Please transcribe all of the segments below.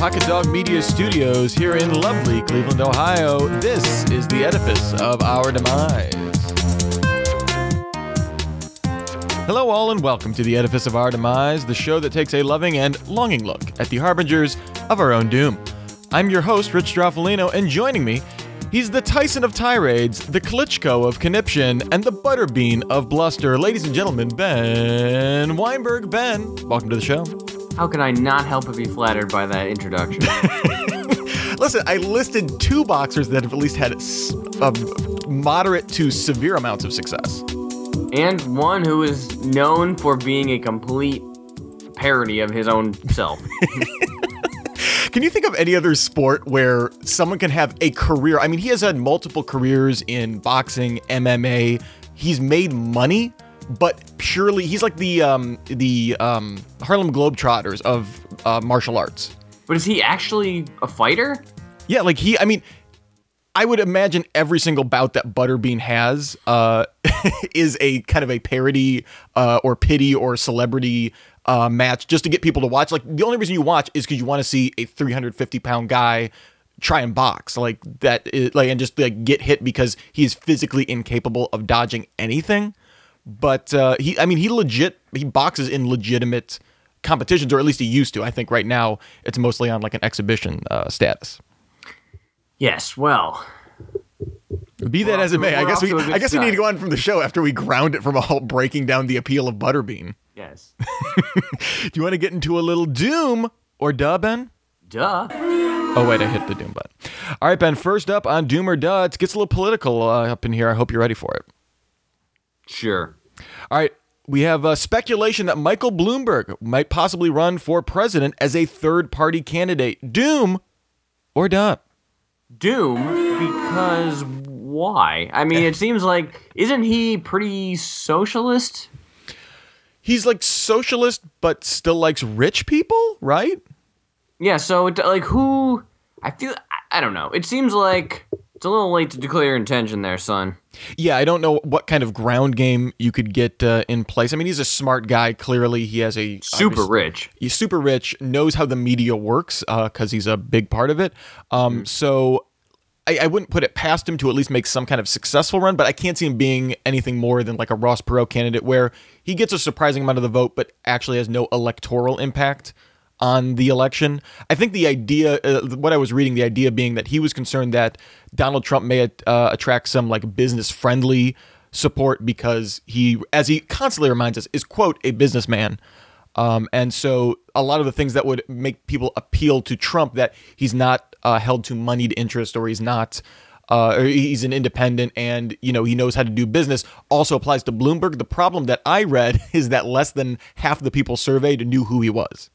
Pocket Dog Media Studios here in lovely Cleveland, Ohio. This is the edifice of our demise. Hello, all, and welcome to the edifice of our demise, the show that takes a loving and longing look at the harbingers of our own doom. I'm your host, Rich Straffolino, and joining me, he's the Tyson of tirades, the Klitschko of conniption, and the Butterbean of bluster. Ladies and gentlemen, Ben Weinberg. Ben, welcome to the show. How can I not help but be flattered by that introduction? Listen, I listed two boxers that have at least had uh, moderate to severe amounts of success. and one who is known for being a complete parody of his own self. Can you think of any other sport where someone can have a career? I mean, he has had multiple careers in boxing, MMA. He's made money, but purely he's like the um, the um, Harlem Globetrotters of uh, martial arts. but is he actually a fighter? Yeah, like he. I mean, I would imagine every single bout that Butterbean has uh, is a kind of a parody uh, or pity or celebrity uh, match just to get people to watch. Like the only reason you watch is because you want to see a 350 pound guy try and box like that, is, like and just like get hit because he's physically incapable of dodging anything. But uh, he, I mean, he legit he boxes in legitimate competitions, or at least he used to. I think right now it's mostly on like an exhibition uh, status. Yes, well, Be that as it may, I guess we to a good I guess we need to go on from the show after we ground it from a whole breaking down the appeal of Butterbean. yes. Do you want to get into a little doom or duh, Ben? Duh. Oh wait, I hit the doom button. All right, Ben. First up on doom or duh, it gets a little political uh, up in here. I hope you're ready for it. Sure. All right, we have uh, speculation that Michael Bloomberg might possibly run for president as a third-party candidate. Doom or duh? Doom, because why? I mean, it seems like, isn't he pretty socialist? He's like socialist, but still likes rich people, right? Yeah, so, it, like, who. I feel. I, I don't know. It seems like it's a little late to declare your intention there, son. Yeah, I don't know what kind of ground game you could get uh, in place. I mean, he's a smart guy. Clearly, he has a Super rich. He's super rich, knows how the media works because he's a big part of it. Um, So I, I wouldn't put it past him to at least make some kind of successful run, but I can't see him being anything more than like a Ross Perot candidate where he gets a surprising amount of the vote, but actually has no electoral impact on the election. I think the idea, uh, what I was reading, the idea being that he was concerned that Donald Trump may uh, attract some like business friendly support because he, as he constantly reminds us, is quote a businessman. Um, and so a lot of the things that would make people appeal to Trump that he's not uh, held to moneyed interest or he's not. Uh, or he's an independent and you know he knows how to do business also applies to bloomberg the problem that i read is that less than half the people surveyed knew who he was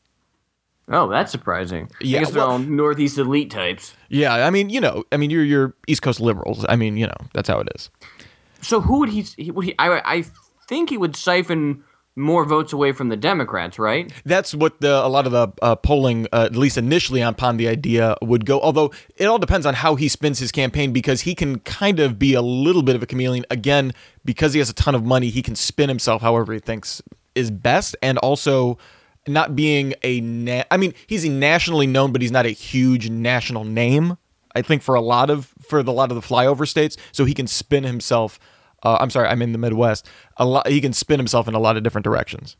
Oh, that's surprising. Yeah, I guess they're well- all Northeast elite types. yeah i mean you know i mean you're you're east coast liberals i mean you know that's how it is So who would he? he- Would he? I, I think he would siphon more votes away from the Democrats, right? That's what the a lot of the uh, polling, uh, at least initially upon the idea, would go. Although it all depends on how he spins his campaign, because he can kind of be a little bit of a chameleon. Again, because he has a ton of money, he can spin himself however he thinks is best, and also not being a. Na- I mean, he's a nationally known, but he's not a huge national name. I think for a lot of for the lot of the flyover states, so he can spin himself. Uh, I'm sorry, I'm in the Midwest. A lot, he can spin himself in a lot of different directions.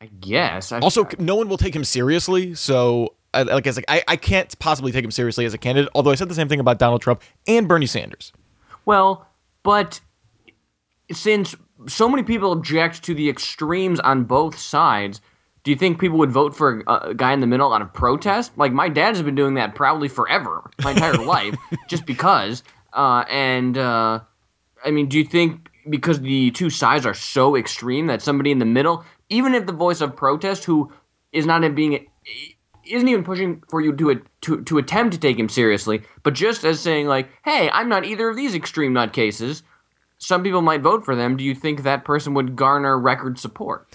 I guess. I, Also, no one will take him seriously. So, I- like I said, I, I can't possibly take him seriously as a candidate. Although I said the same thing about Donald Trump and Bernie Sanders. well, but since so many people object to the extremes on both sides, do you think people would vote for a, a guy in the middle out of protest? Like my dad has been doing that proudly forever, my entire life, just because. Uh, and uh, I mean, do you think because the two sides are so extreme that somebody in the middle, even if the voice of protest, who is not in being isn't even pushing for you to to to attempt to take him seriously, but just as saying like, "Hey, I'm not either of these extreme nutcases." Some people might vote for them. Do you think that person would garner record support?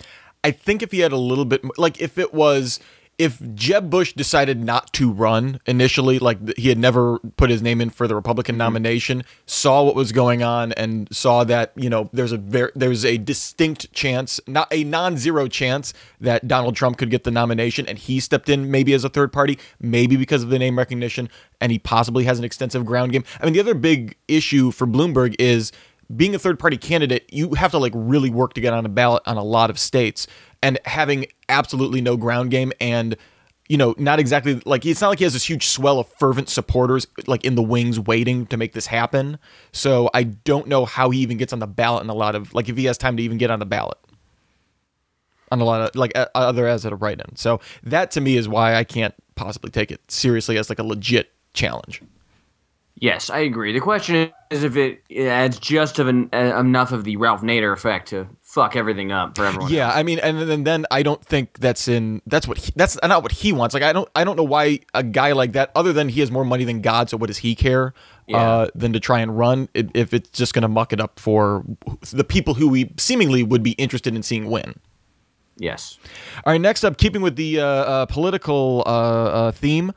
I think if he had a little bit, like if it was, if Jeb Bush decided not to run initially, like he had never put his name in for the Republican mm-hmm. nomination, saw what was going on, and saw that you know there's a very there's a distinct chance, not a non-zero chance, that Donald Trump could get the nomination, and he stepped in maybe as a third party, maybe because of the name recognition, and he possibly has an extensive ground game. I mean, the other big issue for Bloomberg is being a third party candidate, you have to like really work to get on a ballot on a lot of states and having absolutely no ground game and you know, not exactly like it's not like he has this huge swell of fervent supporters like in the wings waiting to make this happen. So I don't know how he even gets on the ballot in a lot of like if he has time to even get on the ballot on a lot of like other as at a write-in. So that to me is why I can't possibly take it seriously as like a legit challenge. Yes, I agree. The question is if it adds just of an, uh, enough of the Ralph Nader effect to fuck everything up for everyone. Yeah, else. I mean, and then then I don't think that's in that's what he, that's not what he wants. Like I don't I don't know why a guy like that, other than he has more money than God, so what does he care? Yeah. Uh, than to try and run it, if it's just going to muck it up for the people who we seemingly would be interested in seeing win. Yes. All right, next up, keeping with the uh, uh, political uh, uh, theme,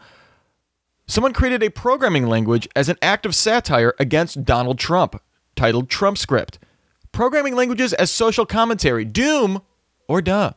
someone created a programming language as an act of satire against Donald Trump, titled Trump Script. Programming languages as social commentary. Doom or duh?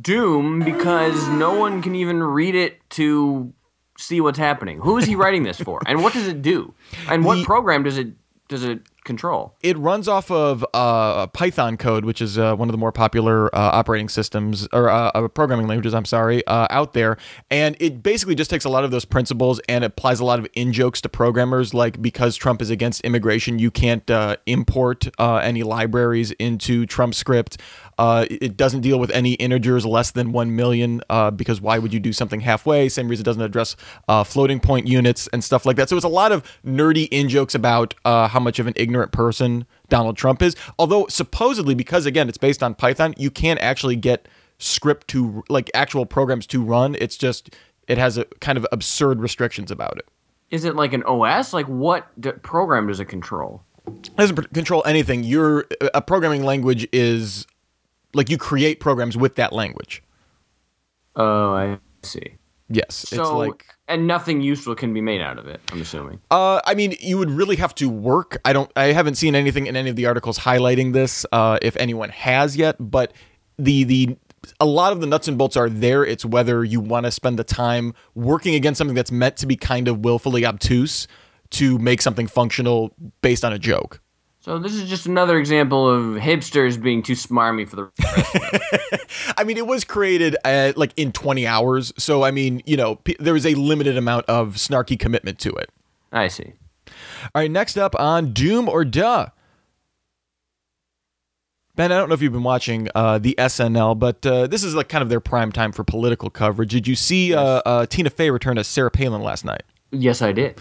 Doom because no one can even read it to see what's happening. Who is he writing this for? And what does it do? And what The- program does it does it control? It runs off of uh, Python code, which is uh, one of the more popular uh, operating systems or uh, uh, programming languages. I'm sorry, uh, out there, and it basically just takes a lot of those principles and applies a lot of in jokes to programmers. Like because Trump is against immigration, you can't import any libraries into Trump script. Uh, it doesn't deal with any integers less than 1 million uh, because why would you do something halfway? Same reason it doesn't address uh, floating point units and stuff like that. So it's a lot of nerdy in jokes about uh, how much of an ignorant person Donald Trump is. Although, supposedly, because again, it's based on Python, you can't actually get script to like actual programs to run. It's just, it has a kind of absurd restrictions about it. Is it like an OS? Like what d- program does it control? It doesn't pr- control anything. Your a programming language is like you create programs with that language. Oh, I see. Yes, So it's like and nothing useful can be made out of it. I'm assuming. Uh, I mean, you would really have to work. I don't. I haven't seen anything in any of the articles highlighting this. Uh, if anyone has yet, but the the a lot of the nuts and bolts are there. It's whether you want to spend the time working against something that's meant to be kind of willfully obtuse to make something functional based on a joke. So this is just another example of hipsters being too smarmy for the rest. I mean, it was created uh, like in 20 hours, so I mean, you know, p- there was a limited amount of snarky commitment to it. I see. All right, next up on Doom or Duh. Ben, I don't know if you've been watching uh, the SNL, but uh, this is like kind of their prime time for political coverage. Did you see uh, uh, Tina Fey return as Sarah Palin last night? Yes, I did.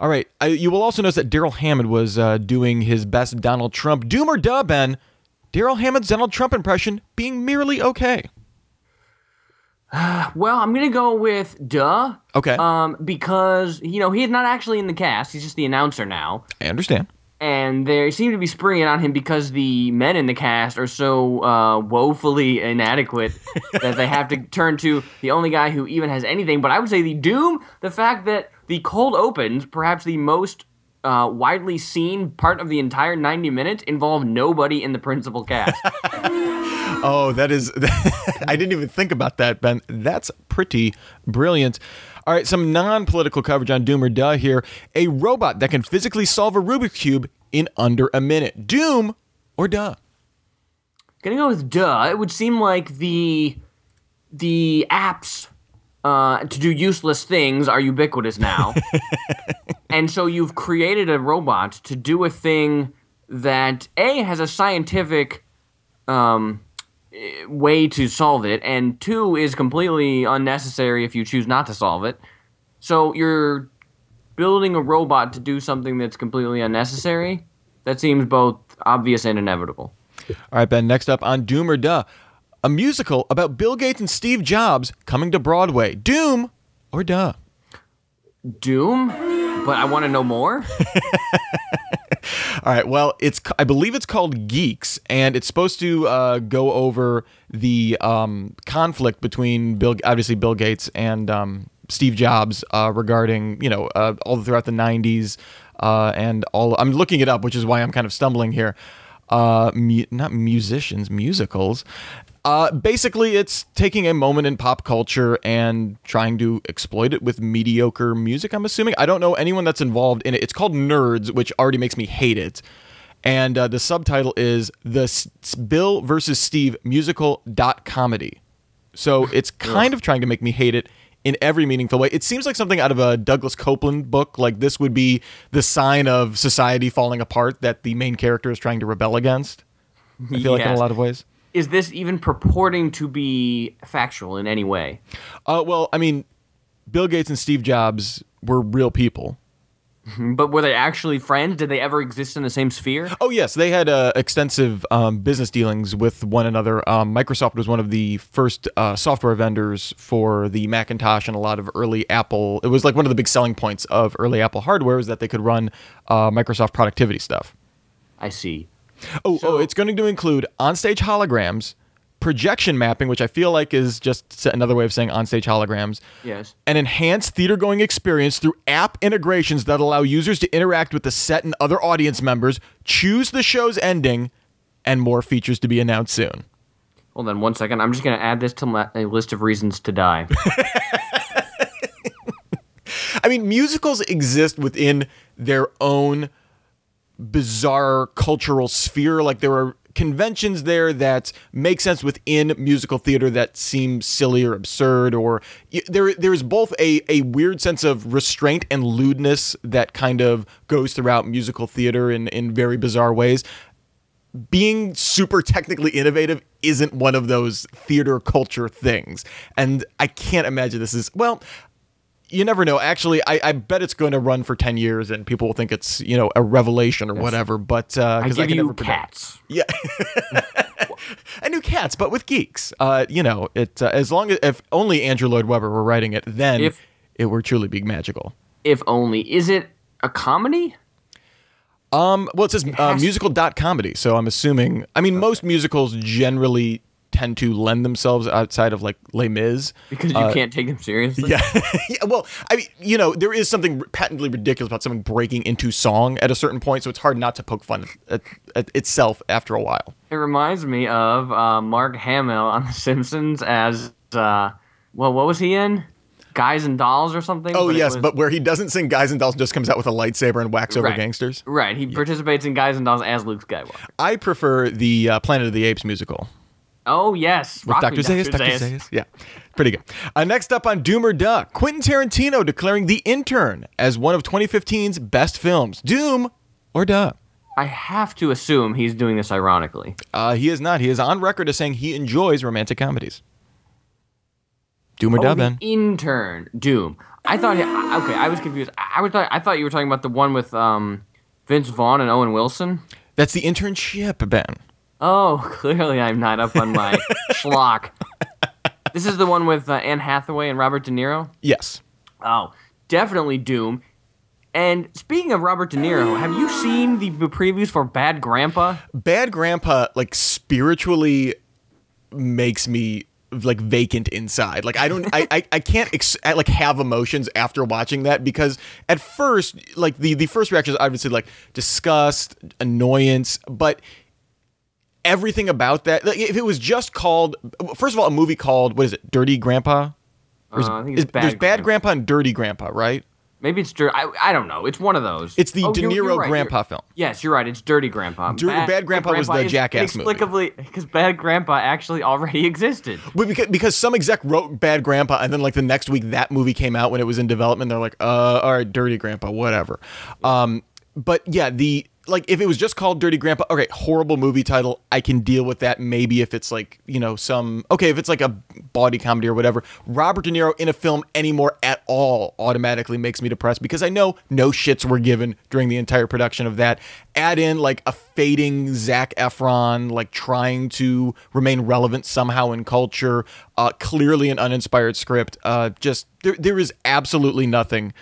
All right, I, you will also notice that Darrell Hammond was uh, doing his best Donald Trump. Doom or Duh, Ben? Darrell Hammond's Donald Trump impression being merely okay. Well, I'm gonna go with duh. Okay, Um, because you know he's not actually in the cast; he's just the announcer now, I understand. and they seem to be springing it on him because the men in the cast are so uh, woefully inadequate that they have to turn to the only guy who even has anything. But I would say the doom, the fact that the cold opens, perhaps the most uh, widely seen part of the entire 90 minutes, involved nobody in the principal cast. Oh, that is. I didn't even think about that, Ben. That's pretty brilliant. All right, some non political coverage on Doom or Duh here. A robot that can physically solve a Rubik's Cube in under a minute. Doom or Duh? Gonna go with duh. It would seem like the the apps uh, to do useless things are ubiquitous now, and so you've created a robot to do a thing that a has a scientific um, eh, way to solve it, and two is completely unnecessary if you choose not to solve it. So you're building a robot to do something that's completely unnecessary. That seems both obvious and inevitable. All right, Ben, next up on Doom or Duh. A musical about Bill Gates and Steve Jobs coming to Broadway. Doom or Duh? Doom, but I want to know more. All right. Well, it's I believe it's called Geeks, and it's supposed to uh, go over the um, conflict between Bill, obviously Bill Gates and um, Steve Jobs uh, regarding you know uh, all throughout the '90s uh, and all. I'm looking it up, which is why I'm kind of stumbling here. Uh, mu- not musicians, musicals. Uh, basically, it's taking a moment in pop culture and trying to exploit it with mediocre music. I'm assuming. I don't know anyone that's involved in it. It's called Nerds, which already makes me hate it. And uh, the subtitle is the S- Bill versus Steve musical dot comedy. So it's kind of trying to make me hate it in every meaningful way. It seems like something out of a Douglas Coupland book. Like this would be the sign of society falling apart that the main character is trying to rebel against. I feel like in a lot of ways. Is this even purporting to be factual in any way? Uh, well, I mean, Bill Gates and Steve Jobs were real people. But were they actually friends? Did they ever exist in the same sphere? Oh yes, they had uh, extensive um, business dealings with one another. Um, Microsoft was one of the first uh, software vendors for the Macintosh and a lot of early Apple. It was like one of the big selling points of early Apple hardware was that they could run uh, Microsoft productivity stuff. I see. Oh, oh, it's going to include onstage holograms, projection mapping, which I feel like is just another way of saying onstage holograms. Yes. An enhanced theater going experience through app integrations that allow users to interact with the set and other audience members, choose the show's ending, and more features to be announced soon. Hold on one second. I'm just going to add this to my a list of reasons to die. I mean, musicals exist within their own bizarre cultural sphere. Like there are conventions there that make sense within musical theater that seem silly or absurd, or there there is both a a weird sense of restraint and lewdness that kind of goes throughout musical theater in in very bizarre ways. Being super technically innovative isn't one of those theater culture things, and I can't imagine this is well you never know. Actually, I, I bet it's going to run for ten years, and people will think it's you know a revelation or whatever. But uh, I give can you never predict. cats. Yeah, I knew cats, but with geeks. Uh, you know, it uh, as long as if only Andrew Lloyd Webber were writing it, then If- it would truly be magical. If only. Is it a comedy? Um, well, it says uh, has- musical dot comedy, so I'm assuming. I mean, most musicals generally tend to lend themselves outside of like Les Mis. Because you can't take them seriously? Yeah. yeah. Well, I mean, you know, there is something patently ridiculous about something breaking into song at a certain point, so it's hard not to poke fun at, at itself after a while. It reminds me of uh, Mark Hamill on The Simpsons as, uh, well, what was he in? Guys and Dolls or something? Oh But yes, was- but where he doesn't sing "Guys and Dolls" just comes out with a lightsaber and whacks over Right. gangsters. Right, he participates in Guys and Dolls as Luke Skywalker. I prefer the uh, Planet of the Apes musical Oh, yes. with Dr. Zaius. Dr. Zaius. Yeah, pretty good. Uh, next up on Doom or Duh, Quentin Tarantino declaring The Intern as one of 2015's best films. Doom or Duh. I have to assume he's doing this ironically. Uh, he is not. He is on record as saying he enjoys romantic comedies. Doom or Oh, Duh, the then. intern, Doom. I thought. he- Okay, I was confused. I was. thought- I thought you were talking about the one with um, Vince Vaughn and Owen Wilson. That's the internship, Ben. Oh, clearly I'm not up on my schlock. This is the one with uh, Anne Hathaway and Robert De Niro. Yes. Oh, definitely Doom. And speaking of Robert De Niro, have you seen the previews for Bad Grandpa? Bad Grandpa, like, spiritually makes me like vacant inside like i don't i i, I can't ex- I, like have emotions after watching that because at first like the the first reaction is obviously like disgust annoyance but everything about that like if it was just called first of all a movie called what is it dirty grandpa Or is- Uh, I think it's is- Bad there's bad Grandpa. grandpa and dirty grandpa right Maybe it's Dirty. I, I don't know. It's one of those. it's the Oh, de you're- you're niro right. grandpa You're- film Yes, you're right. It's Dirty Grandpa. Dir- Bad Grandpa was the Jackass movie. inexplicably because Bad Grandpa actually already existed. But because, because some exec wrote Bad Grandpa, and then like the next week that movie came out when it was in development, they're like, uh, all right, Dirty Grandpa, whatever. Um, but yeah, the like if it was just called Dirty Grandpa, okay, horrible movie title, I can deal with that. Maybe if it's like you know some okay, if it's like a body comedy or whatever. Robert De Niro in a film anymore at all automatically makes me depressed because I know no shits were given during the entire production of that. Add in like a fading Zac Efron, like trying to remain relevant somehow in culture. Uh, clearly an uninspired script. Uh, just there, there is absolutely nothing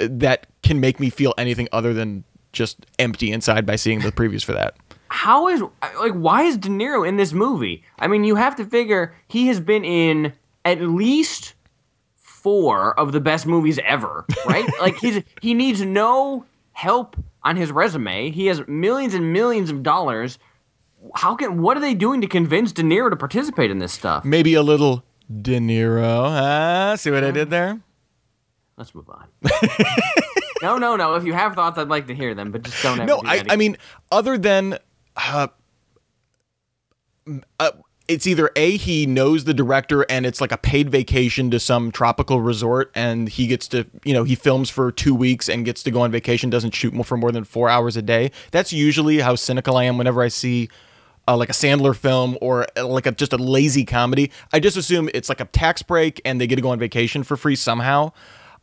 that can make me feel anything other than just empty inside by seeing the previews for that. how is like why is De Niro in this movie? I mean, you have to figure he has been in at least four of the best movies ever, right? like he's he needs no help on his resume. He has millions and millions of dollars. How can what are they doing to convince De Niro to participate in this stuff? Maybe a little De Niro. Huh? See what I did there? Let's move on. no, no, no. If you have thoughts, I'd like to hear them, but just don't. Ever No, do I, I mean, other than uh, uh, it's either a he knows the director and it's like a paid vacation to some tropical resort and he gets to you know he films for two weeks and gets to go on vacation doesn't shoot for more than four hours a day that's usually how cynical i am whenever i see uh, like a sandler film or uh, like a just a lazy comedy i just assume it's like a tax break and they get to go on vacation for free somehow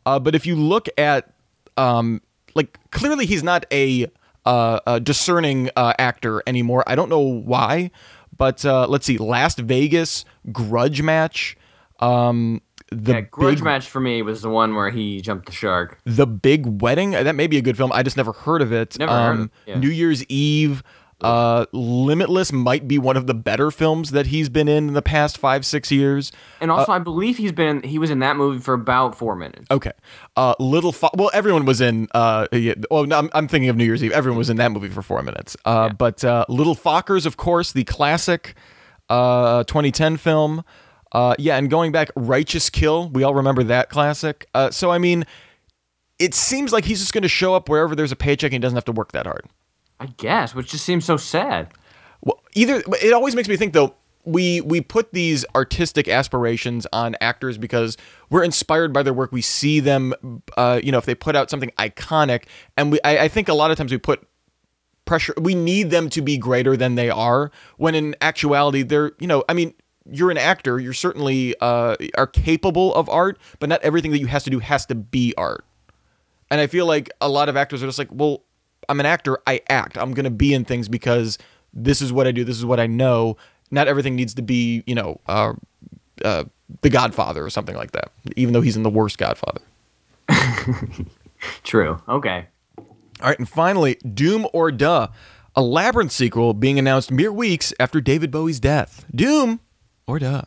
uh, but if you look at um, like clearly he's not a, uh, a discerning uh, actor anymore. I don't know why, but uh, let's see. Last Vegas, Grudge Match, um, the yeah, Grudge big, Match for me was the one where he jumped the shark. the Big Wedding. That may be a good film. I just never heard of it. Never heard of um, it, yeah. New Year's Eve. Uh, Limitless might be one of the better films that he's been in in the past five six years. And also, I believe he's been he was in that movie for about four minutes. Okay. Uh, Little Fo- well, everyone was in. Uh, yeah, oh, no, I'm, I'm thinking of New Year's Eve. Everyone was in that movie for four minutes. Uh, But uh, Little Fockers, of course, the classic uh, 2010 film. Uh, yeah, and going back, Righteous Kill. We all remember that classic. Uh, so I mean, it seems like he's just going to show up wherever there's a paycheck and he doesn't have to work that hard. I guess, which just seems so sad. Well, either it always makes me think though. We we put these artistic aspirations on actors because we're inspired by their work. We see them, uh, you know, if they put out something iconic, and we I, I think a lot of times we put pressure. We need them to be greater than they are. When in actuality, they're you know, I mean, you're an actor. You're certainly uh, are capable of art, but not everything that you has to do has to be art. And I feel like a lot of actors are just like, well, I'm an actor. I act. I'm going to be in things because this is what I do. This is what I know. Not everything needs to be, you know, uh, uh, The Godfather or something like that, even though he's in the worst Godfather. True. Okay. All right. And finally, Doom or Duh, a Labyrinth sequel being announced mere weeks after David Bowie's death. Doom or Duh.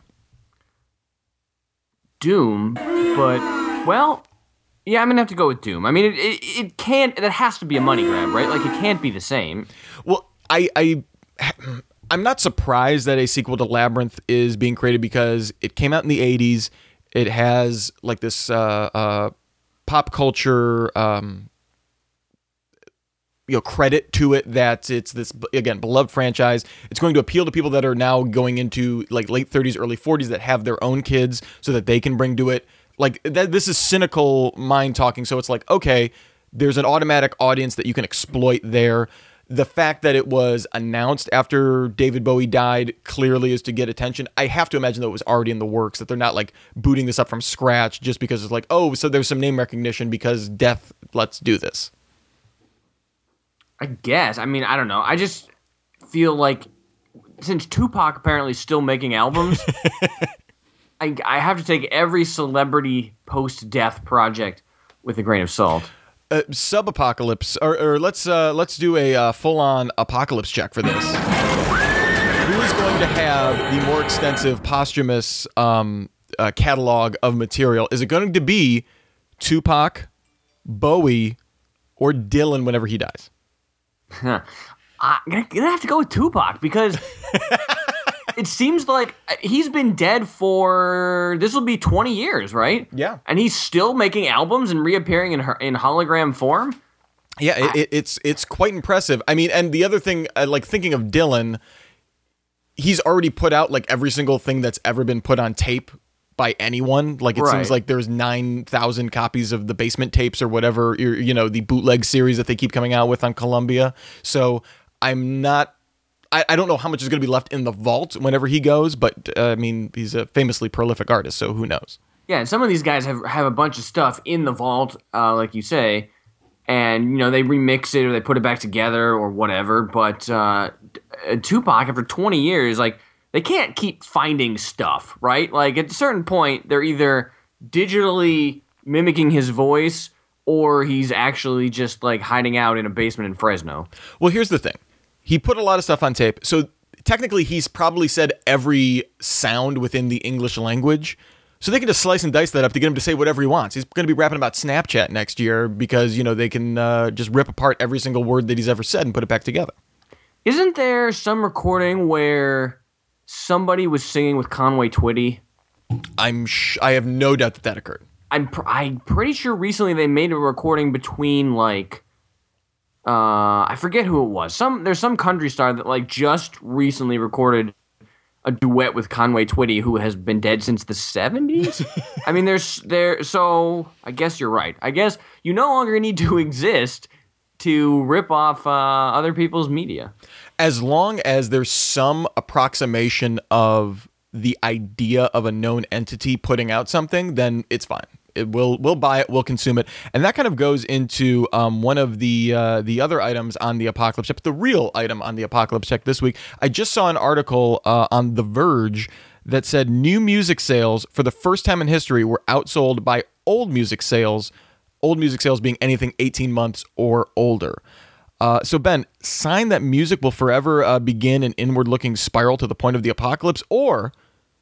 Doom, but well, yeah, I'm gonna have to go with Doom. I mean, it, it, it can't. That has to be a money grab, right? Like it can't be the same. Well, I, I, I'm not surprised that a sequel to Labyrinth is being created because it came out in the '80s. It has like this uh, uh, pop culture, um, you know, credit to it that it's this again beloved franchise. It's going to appeal to people that are now going into like late 30s, early 40s that have their own kids, so that they can bring to it. Like that, this is cynical mind talking. So it's like, okay, there's an automatic audience that you can exploit there. The fact that it was announced after David Bowie died clearly is to get attention. I have to imagine that it was already in the works, that they're not like booting this up from scratch just because it's like, oh, so there's some name recognition because death, let's do this. I guess. I mean, I don't know. I just feel like since Tupac apparently is still making albums, I, I have to take every celebrity post-death project with a grain of salt. Uh, sub apocalypse, or, or let's uh, let's do a uh, full on apocalypse check for this. Who is going to have the more extensive posthumous um, uh, catalog of material? Is it going to be Tupac, Bowie, or Dylan whenever he dies? I'm gonna, gonna have to go with Tupac because it seems like he's been dead for this will be 20 years, right? Yeah. and he's still making albums and reappearing in her in hologram form. Yeah, it, it, it's it's quite impressive. I mean, and the other thing, uh, like thinking of Dylan, he's already put out like every single thing that's ever been put on tape by anyone. Like it Right. seems like there's nine thousand copies of the basement tapes or whatever. You know the bootleg series that they keep coming out with on Columbia. So I'm not. I, I don't know how much is going to be left in the vault whenever he goes, but uh, I mean he's a famously prolific artist, so who knows? Yeah, and some of these guys have have a bunch of stuff in the vault, uh, like you say, and you know they remix it or they put it back together or whatever. But uh, uh, Tupac, after 20 years, like they can't keep finding stuff, right? Like at a certain point, they're either digitally mimicking his voice or he's actually just like hiding out in a basement in Fresno. Well, here's the thing. He put a lot of stuff on tape. So technically, he's probably said every sound within the English language. So they can just slice and dice that up to get him to say whatever he wants. He's going to be rapping about Snapchat next year because you know they can uh, just rip apart every single word that he's ever said and put it back together. Isn't there some recording where somebody was singing with Conway Twitty? I'm sh- I have no doubt that that occurred. I'm pr- I'm pretty sure recently they made a recording between like uh I forget who it was. Some there's some country star that like just recently recorded a duet with Conway Twitty who has been dead since the 70s. I mean there's there so I guess you're right. I guess you no longer need to exist to rip off uh, other people's media. As long as there's some approximation of the idea of a known entity putting out something, then it's fine. It will we'll buy it, we'll consume it, and that kind of goes into um, one of the uh, the other items on the apocalypse check, the real item on the apocalypse check this week. I just saw an article uh, on The Verge that said new music sales for the first time in history were outsold by old music sales. Old music sales being anything 18 months or older. Uh, so Ben, sign that music will forever uh, begin an inward-looking spiral to the point of the apocalypse, or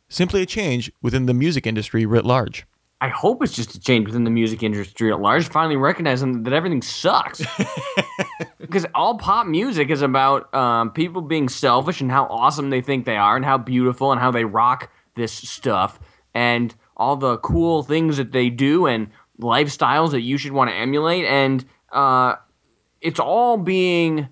simply a change within the music industry writ large. I hope it's just a change within the music industry at large, finally recognizing that everything sucks. because all pop music is about um, people being selfish and how awesome they think they are, and how beautiful and how they rock this stuff, and all the cool things that they do, and lifestyles that you should want to emulate. And uh, it's all being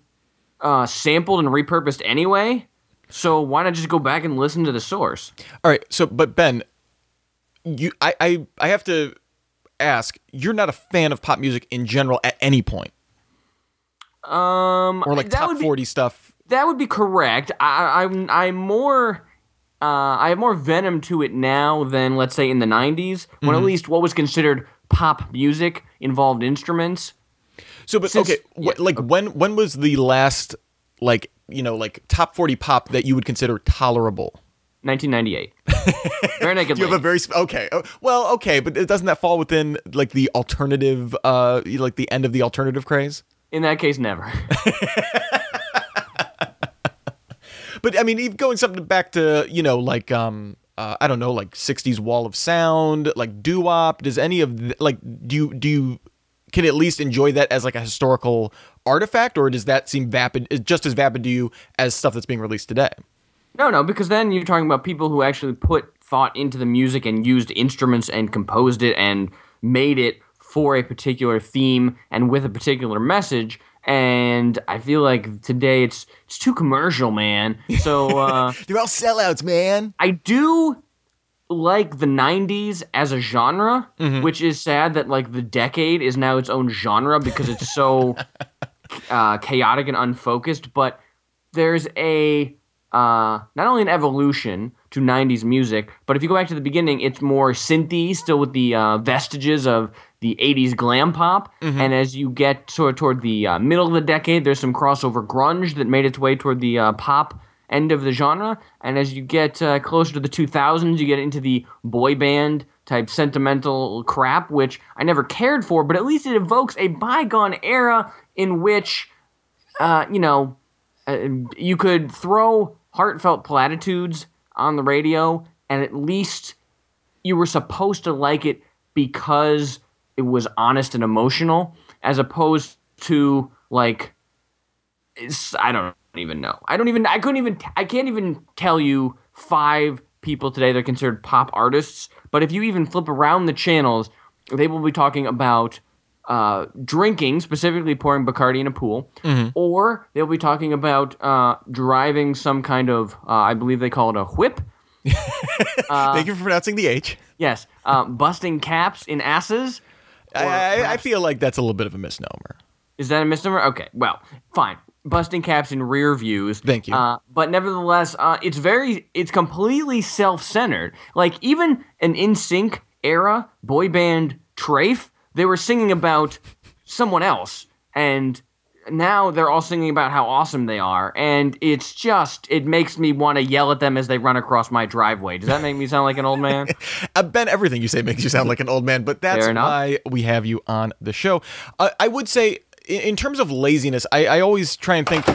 uh, sampled and repurposed anyway. So why not just go back and listen to the source? All right. So, but Ben, you, I, I, I have to ask. You're not a fan of pop music in general at any point, Um, or like top be- forty stuff. That would be correct. I, I'm I'm more uh, I have more venom to it now than let's say in the '90s, when at least what was considered pop music involved instruments. So, but Since- okay, wh- like when when was the last like you know like top forty pop that you would consider tolerable? 1998. Bare Naked You have a very sp- okay. Oh, Well, okay, but doesn't that fall within like the alternative, uh, like the end of the alternative craze? in that case, never. But I mean, going something back to you know like um. Uh, I don't know, like '60s Wall of Sound, like doo wop. Does any of the, like do you do you can at least enjoy that as like a historical artifact, or does that seem vapid, just as vapid to you as stuff that's being released today? No, no, because then you're talking about people who actually put thought into the music and used instruments and composed it and made it for a particular theme and with a particular message. And I feel like today it's it's too commercial, man. So uh, They're all sellouts, man. I do like the 90s as a genre, which is sad that like the decade is now its own genre because it's so uh, chaotic and unfocused. But there's a uh, not only an evolution to 90s music, but if you go back to the beginning, it's more synthy, still with the uh, vestiges of the 80s glam pop. And as you get sort of toward the uh, middle of the decade, there's some crossover grunge that made its way toward the uh, pop end of the genre. And as you get uh, closer to the 2000s, you get into the boy band type sentimental crap, which I never cared for, but at least it evokes a bygone era in which, uh, you know, uh, you could throw heartfelt platitudes on the radio, and at least you were supposed to like it because it was honest and emotional, as opposed to like I don't even know. I don't even. I couldn't even. I can't even tell you five people today that are considered pop artists. But if you even flip around the channels, they will be talking about uh, drinking, specifically pouring Bacardi in a pool, or they'll be talking about uh, driving some kind of. Uh, I believe they call it a whip. Thank you for pronouncing the H. Yes, uh, busting caps in asses. I, I, I feel like that's a little bit of a misnomer. Is that a misnomer? Okay, well, fine. Busting caps in rear views. Thank you. Uh, but nevertheless, uh, it's very, it's completely self-centered. Like even an NSYNC era boy band Trafe, they were singing about someone else, and now they're all singing about how awesome they are, and it's just, it makes me want to yell at them as they run across my driveway. Does that make me sound like an old man? Uh, ben, everything you say makes you sound like an old man, but that's why we have you on the show. Uh, I would say, in, in terms of laziness, I, I always try and think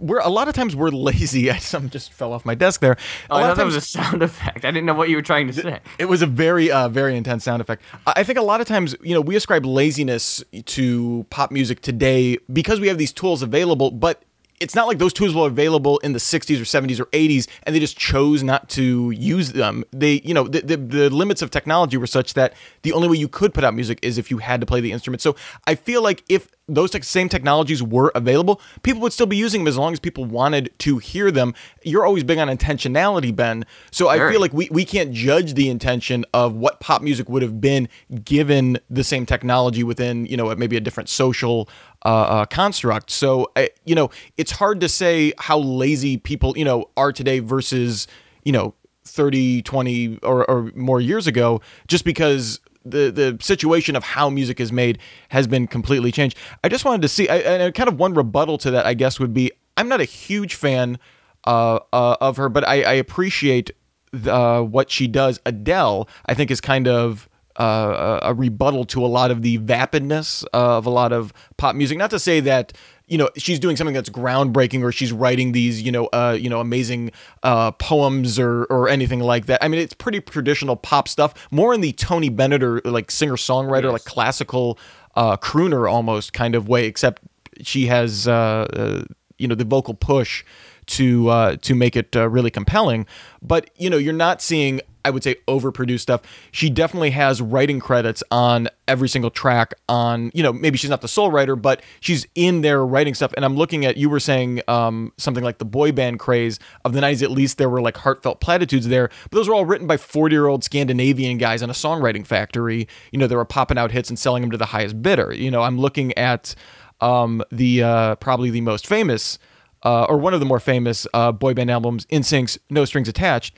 we're a lot of times we're lazy. I some just fell off my desk there. Oh, I thought that was a sound effect. I didn't know what you were trying to say. It was a very, uh, very intense sound effect. I think a lot of times, you know, we ascribe laziness to pop music today because we have these tools available, but it's not like those tools were available in the 60s or 70s or 80s and they just chose not to use them. They you know the, the, the, limits of technology were such that the only way you could put out music is if you had to play the instrument. So i feel like if those same technologies were available people would still be using them as long as people wanted to hear them. You're always big on intentionality ben. So i feel like we, we can't judge the intention of what pop music would have been given the same technology within you know maybe a different social uh, uh, construct. So, uh, you know, it's hard to say how lazy people, you know, are today versus, you know, 30, 20 or, or more years ago, just because the the situation of how music is made has been completely changed. I just wanted to see, I, and kind of one rebuttal to that, I guess, would be I'm not a huge fan uh, uh, of her, but I, I appreciate the, uh, what she does. Adele, I think, is kind of uh, a rebuttal to a lot of the vapidness of a lot of pop music. Not to say that you know she's doing something that's groundbreaking or she's writing these you know uh, you know amazing uh, poems or or anything like that. I mean, it's pretty traditional pop stuff, more in the Tony Bennett or like singer songwriter, yes. like classical uh, crooner almost kind of way. Except she has uh, uh, you know the vocal push to uh, to make it uh, really compelling. But you know, you're not seeing I would say overproduced stuff. She definitely has writing credits on every single track on, you know, maybe she's not the sole writer, but she's in there writing stuff. And I'm looking at, you were saying um, something like the boy band craze of the 90s, at least there were like heartfelt platitudes there. But those were all written by 40 year old Scandinavian guys in a songwriting factory. You know, they were popping out hits and selling them to the highest bidder. You know, I'm looking at um, the uh, probably the most famous. Uh, or one of the more famous uh, boy band albums, NSYNC's No Strings Attached,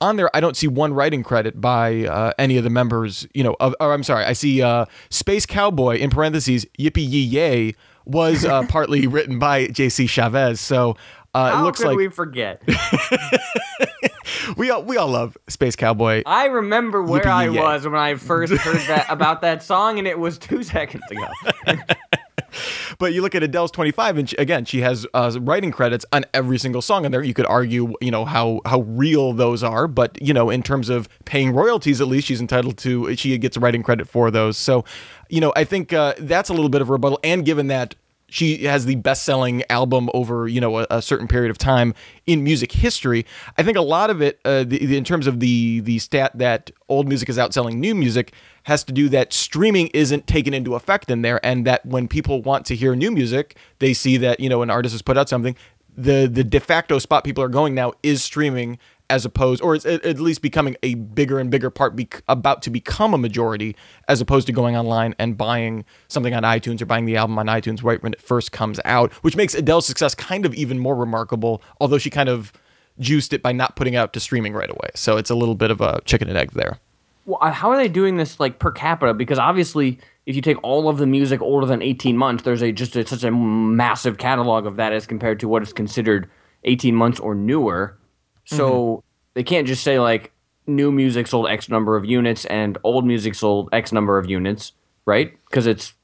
on there, I don't see one writing credit by uh, any of the members. You know, of, or I'm sorry, I see uh, Space Cowboy in parentheses Yippee Yay was uh, partly written by J.C. Chasez. So uh, How it looks could like we forget. we all we all love Space Cowboy. I remember where I was when I first heard that about that song, and it was two seconds ago. but you look at Adele's 25, and she, again, she has uh, writing credits on every single song in there. You could argue, you know, how how real those are, but you know, in terms of paying royalties, at least she's entitled to. She gets writing credit for those. So, you know, I think uh, that's a little bit of a rebuttal. And given that she has the best-selling album over you know a, a, certain period of time in music history. I think a lot of it, uh, the, the, in terms of the the stat that old music is outselling new music, has to do that streaming isn't taken into effect in there, and that when people want to hear new music, they see that you know an artist has put out something. The the de facto spot people are going now is streaming as opposed, or it's at least becoming a bigger and bigger part, about to become a majority, as opposed to going online and buying something on iTunes or buying the album on iTunes right when it first comes out, which makes Adele's success kind of even more remarkable, although she kind of juiced it by not putting it out to streaming right away. So it's a little bit of a chicken and egg there. Well, how are they doing this like per capita? Because obviously, if you take all of the music older than 18 months, there's a just a, such a massive catalog of that as compared to what is considered 18 months or newer. So mm-hmm. they can't just say like new music sold X number of units and old music sold X number of units, right? Because it's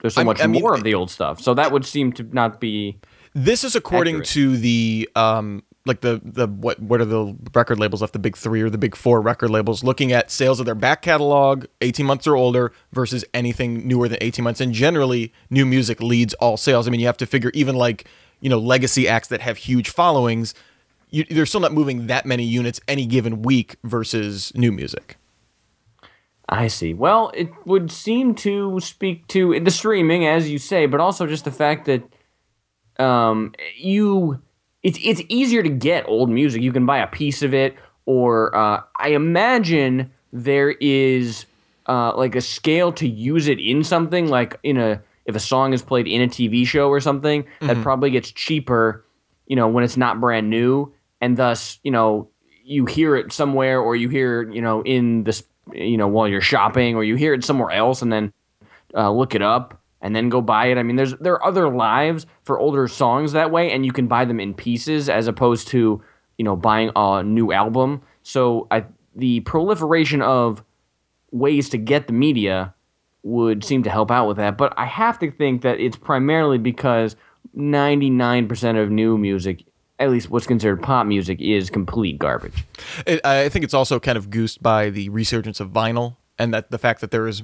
there's so I, much I mean, more of the old stuff. So that would seem to not be. This is according accurate. to the um, like the the what what are the record labels left the big three or the big four record labels looking at sales of their back catalog 18 months or older versus anything newer than 18 months and generally new music leads all sales i mean you have to figure even like you know legacy acts that have huge followings you, they're still not moving that many units any given week versus new music. I see. Well, it would seem to speak to the streaming, as you say, but also just the fact that um, you it's it's easier to get old music. You can buy a piece of it, or uh, I imagine there is uh, like a scale to use it in something, like in a if a song is played in a TV show or something, mm-hmm. that probably gets cheaper, you know, when it's not brand new and thus you know you hear it somewhere or you hear you know in this you know while you're shopping or you hear it somewhere else and then uh, look it up and then go buy it. I mean, there's there are other lives for older songs that way, and you can buy them in pieces as opposed to you know buying a new album. So I, the proliferation of ways to get the media would seem to help out with that. But I have to think that it's primarily because 99% of new music, at least what's considered pop music, is complete garbage. It, I think it's also kind of goosed by the resurgence of vinyl and that the fact that there is,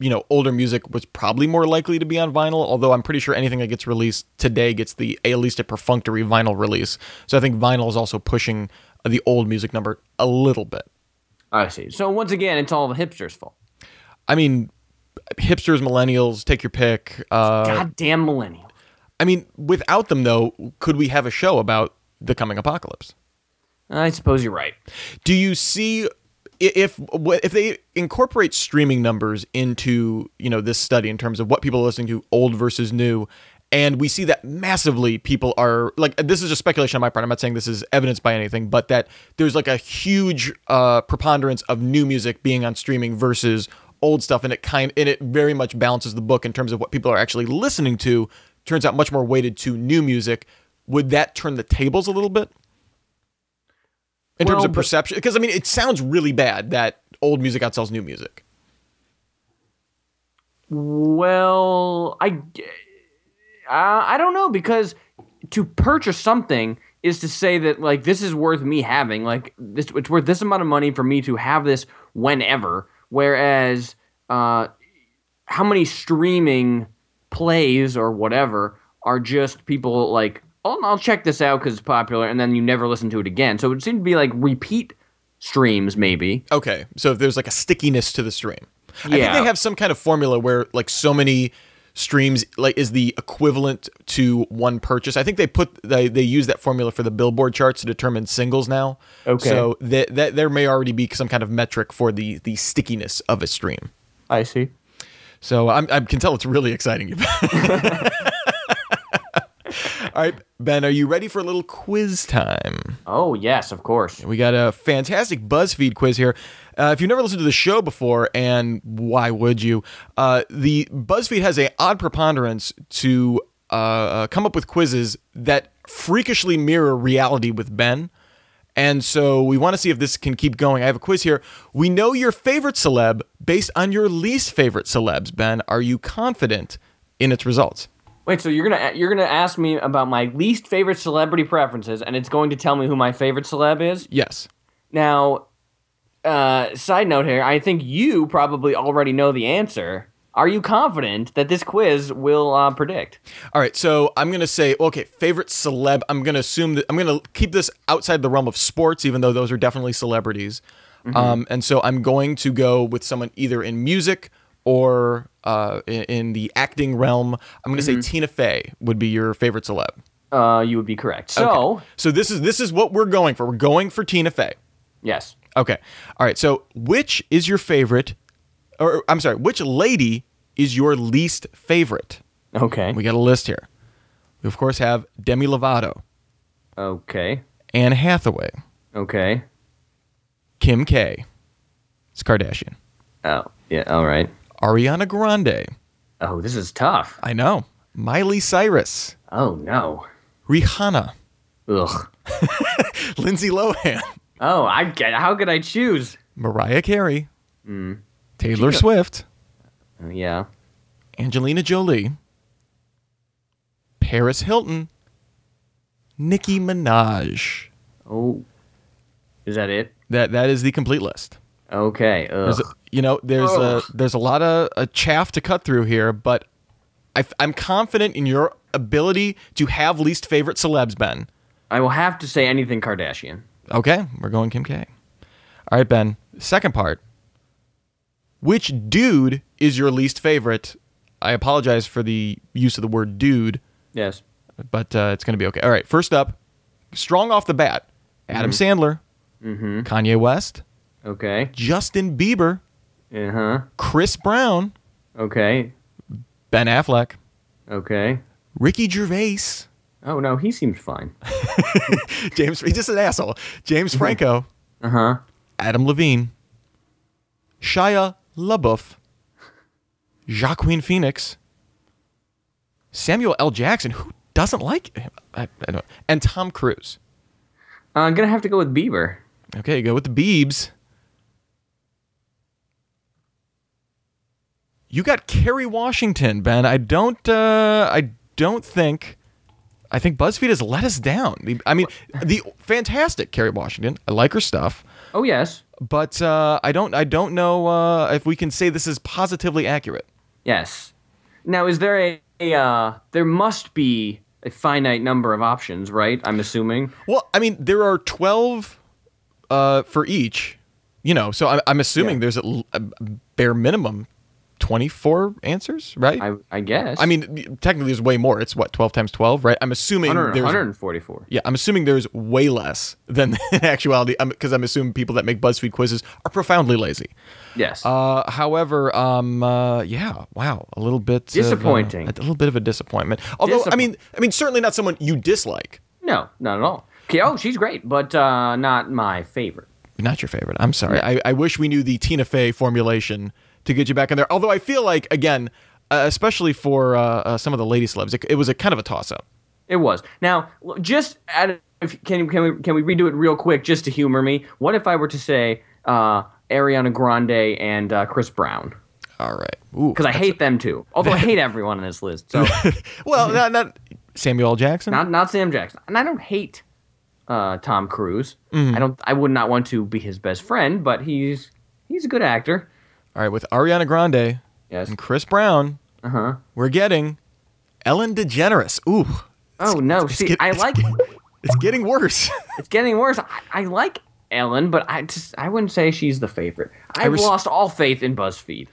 you know, older music was probably more likely to be on vinyl. Although I'm pretty sure anything that gets released today gets the at least a perfunctory vinyl release. So I think vinyl is also pushing the old music number a little bit. I see. So once again, it's all the hipsters' fault. I mean, hipsters, millennials, take your pick. Uh, Goddamn millennial. I mean, without them though, could we have a show about the coming apocalypse? I suppose you're right. Do you see if if they incorporate streaming numbers into you know this study in terms of what people are listening to, old versus new, and we see that massively people are like this is just speculation on my part. I'm not saying this is evidence by anything, but that there's like a huge uh, preponderance of new music being on streaming versus old stuff, and it kind and it very much balances the book in terms of what people are actually listening to. Turns out much more weighted to new music. Would that turn the tables a little bit? in Well, terms of perception because i mean it sounds really bad that old music outsells new music Well, I, uh, I don't know because to purchase something is to say that like this is worth me having like this it's worth this amount of money for me to have this whenever whereas uh how many streaming plays or whatever are just people like oh I'll check this out cuz it's popular and then you never listen to it again. So it would seem to be like repeat streams maybe. Okay so if there's like a stickiness to the stream. Yeah. i think they have some kind of formula where like so many streams like is the equivalent to one purchase. I think they put they, they use that formula for the billboard charts to determine singles now. Okay. so that, that there may already be some kind of metric for the the stickiness of a stream. I see so I'm, i can tell it's really exciting you all right ben are you ready for a little quiz time oh yes of course We got a fantastic BuzzFeed quiz here. Uh, if you've never listened to the show before, and why would you? Uh, the BuzzFeed has a odd preponderance to uh, uh, come up with quizzes that freakishly mirror reality with Ben. And so we want to see if this can keep going. I have a quiz here. We know your favorite celeb based on your least favorite celebs, Ben. Are you confident in its results? Wait, so you're gonna you're gonna ask me about my least favorite celebrity preferences, and it's going to tell me who my favorite celeb is? Yes. Now, uh, side note here, I think you probably already know the answer. Are you confident that this quiz will uh, predict? All right, so I'm gonna say, okay, favorite celeb. I'm gonna assume that I'm gonna keep this outside the realm of sports, even though those are definitely celebrities. Um, and so I'm going to go with someone either in music or uh, in, in the acting realm. I'm gonna say Tina Fey would be your favorite celeb. Uh, you would be correct. So, So this is this is what we're going for. We're going for Tina Fey. yes. Okay. All right. So which is your favorite? Or I'm sorry, which lady is your least favorite? Okay. We got a list here. We of course have Demi Lovato. Okay. Anne Hathaway, Okay. Kim K, it's Kardashian, Oh, yeah. All right. Ariana Grande, Oh, this is tough. I know, Miley Cyrus, Oh no. Rihanna, Ugh. Lindsay Lohan, Oh, I get. How could I choose? Mariah Carey, mm. Taylor Swift, Uh, yeah. Angelina Jolie, Paris Hilton, Nicki Minaj. Oh. Is that it? That that is the complete list. Okay. Ugh. There's a, you know, there's a there's a lot of uh, chaff to cut through here, but I, am confident in your ability to have least favorite celebs, Ben. I will have to say anything Kardashian. Okay, we're going Kim K. All right, Ben. Second part. Which dude is your least favorite? I apologize for the use of the word dude, Yes. but uh, it's going to be okay. All right, first up, strong off the bat, Adam Sandler, Kanye West, Okay. Justin Bieber, Uh huh. Chris Brown, Okay. Ben Affleck, Okay. Ricky Gervais, Oh no, he seems fine. James, he's just an asshole. James Franco, Uh huh. Adam Levine, Shia LaBeouf, Joaquin Phoenix, Samuel L. Jackson, who doesn't like him, I, I don't, and Tom Cruise. I'm gonna have to go with Bieber. Okay, go with the Beebs. You got Kerry Washington, Ben. I don't, uh, I don't think I think BuzzFeed has let us down. I mean, the fantastic Kerry Washington. I like her stuff, Oh yes, but uh, I don't. I don't know uh, if we can say this is positively accurate. yes. Now, is there a, a uh, there must be a finite number of options, right? I'm assuming. Well, I mean, there are twelve uh, for each. You know, so I'm, I'm assuming Yeah. there's a bare minimum twenty-four answers, right? I I guess. I mean, technically, there's way more. It's what twelve times twelve, right? I'm assuming 100, there's 144. Yeah, I'm assuming there's way less than in actuality, because I'm, assuming people that make BuzzFeed quizzes are profoundly lazy. Yes. Uh, however, um, uh, yeah, wow, a little bit of, uh, Disappointing. a little bit of a disappointment. Although, I mean, I mean, certainly not someone you dislike. no, not at all. Okay, oh, she's great, but uh, not my favorite. Not your favorite. I'm sorry. I, I wish we knew the Tina Fey formulation to get you back in there. Although I feel like, again, uh, especially for uh, uh, some of the lady celebs, it, it was a kind of a toss up. It was. Now, just at, if, can can we can we redo it real quick just to humor me? What if I were to say uh, Ariana Grande and uh, Chris Brown? All right. Because I hate them too. Although I hate everyone on this list. So Well, not, not Samuel L. Jackson. not not Sam Jackson, and I don't hate uh, Tom Cruise. Mm-hmm. I don't. I would not want to be his best friend, but he's he's a good actor. All right, with Ariana Grande Yes. and Chris Brown, Uh huh. we're getting Ellen DeGeneres. Ooh, Oh no! See, get- I like. it's getting worse. It's getting worse. I, I like Ellen, but I just I wouldn't say she's the favorite. I've res- lost all faith in BuzzFeed.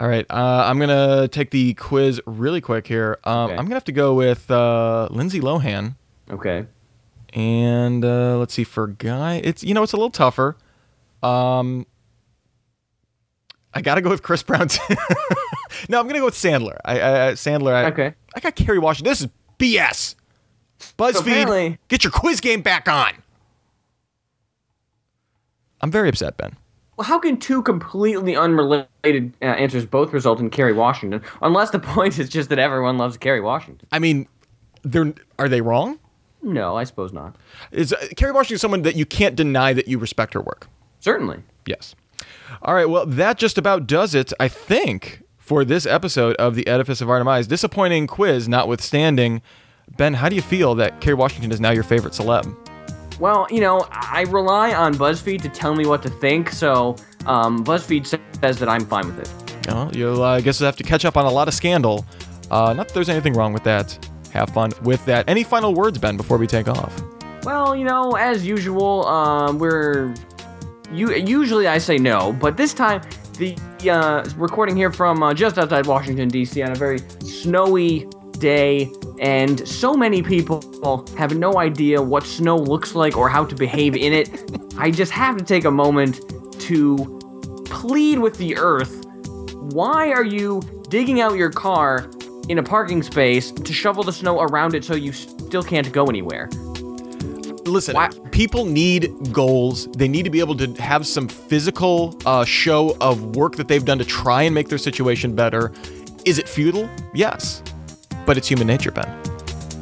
All right, uh, I'm gonna take the quiz really quick here. Um, Okay. I'm gonna have to go with uh, Lindsay Lohan, Okay. and uh, let's see for guy. It's you know it's a little tougher. Um, I gotta go with Chris Brown. no, I'm gonna go with Sandler. I, I Sandler. I, Okay. I got Kerry Washington. This is BS. BuzzFeed, apparently- get your quiz game back on. I'm very upset, Ben. Well, how can two completely unrelated uh, answers both result in Kerry Washington? Unless the point is just that everyone loves Kerry Washington. I mean, they're are they wrong? No, I suppose not. Is uh, Kerry Washington someone that you can't deny that you respect her work? Certainly. Yes. All right. Well, that just about does it, I think, for this episode of the Edifice of Our Demise. Disappointing quiz notwithstanding. Ben, how do you feel that Kerry Washington is now your favorite celeb? Well, you know, I rely on BuzzFeed to tell me what to think, so um, BuzzFeed says that I'm fine with it. Well, you'll, uh, I guess, have to catch up on a lot of scandal. Uh, not that there's anything wrong with that. Have fun with that. Any final words, Ben, before we take off? Well, you know, as usual, um, we're you usually I say no, but this time the uh, recording here from uh, just outside Washington D.C. on a very snowy day, and so many people have no idea what snow looks like or how to behave in it. I just have to take a moment to plead with the earth. Why are you digging out your car in a parking space to shovel the snow around it so you still can't go anywhere? Listen, Why- people need goals. They need to be able to have some physical uh, show of work that they've done to try and make their situation better. Is it futile? Yes. But it's human nature, Ben.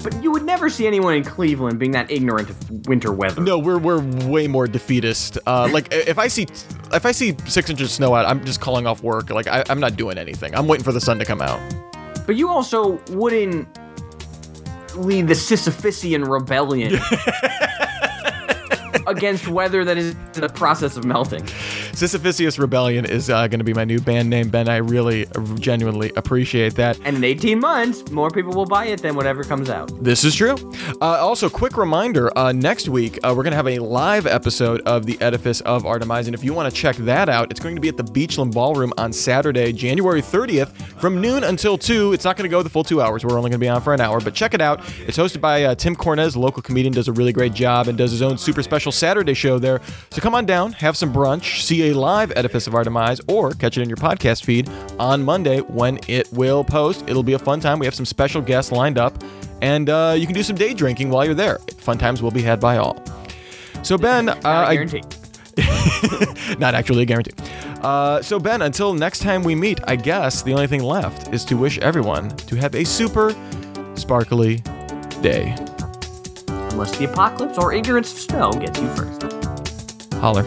But you would never see anyone in Cleveland being that ignorant of winter weather. No, we're we're way more defeatist. Uh, like if I see if I see six inches of snow out, I'm just calling off work. Like I, I'm not doing anything. I'm waiting for the sun to come out. But you also wouldn't lead the Sisyphusian rebellion against weather that is in the process of melting. Sisyphusius Rebellion is uh, going to be my new band name, Ben. I really, uh, genuinely appreciate that. And in 18 months, more people will buy it than whatever comes out. This is true. Uh, also, quick reminder: uh, next week uh, we're going to have a live episode of the Edifice of Our Demise, and if you want to check that out, it's going to be at the Beachland Ballroom on Saturday, January 30th, from noon until two. It's not going to go the full two hours. We're only going to be on for an hour, but check it out. It's hosted by uh, Tim Cornez, a local comedian, does a really great job and does his own super special Saturday show there. So come on down, have some brunch, see a live Edifice of Our Demise or catch it in your podcast feed on Monday when it will post. It'll be a fun time. We have some special guests lined up, and uh, you can do some day drinking while you're there. Fun times will be had by all. So Ben, uh, Not a I, not actually a guarantee. Uh, so Ben, until next time we meet, I guess the only thing left is to wish everyone to have a super sparkly day. Unless the apocalypse or ignorance of snow gets you first. Holler.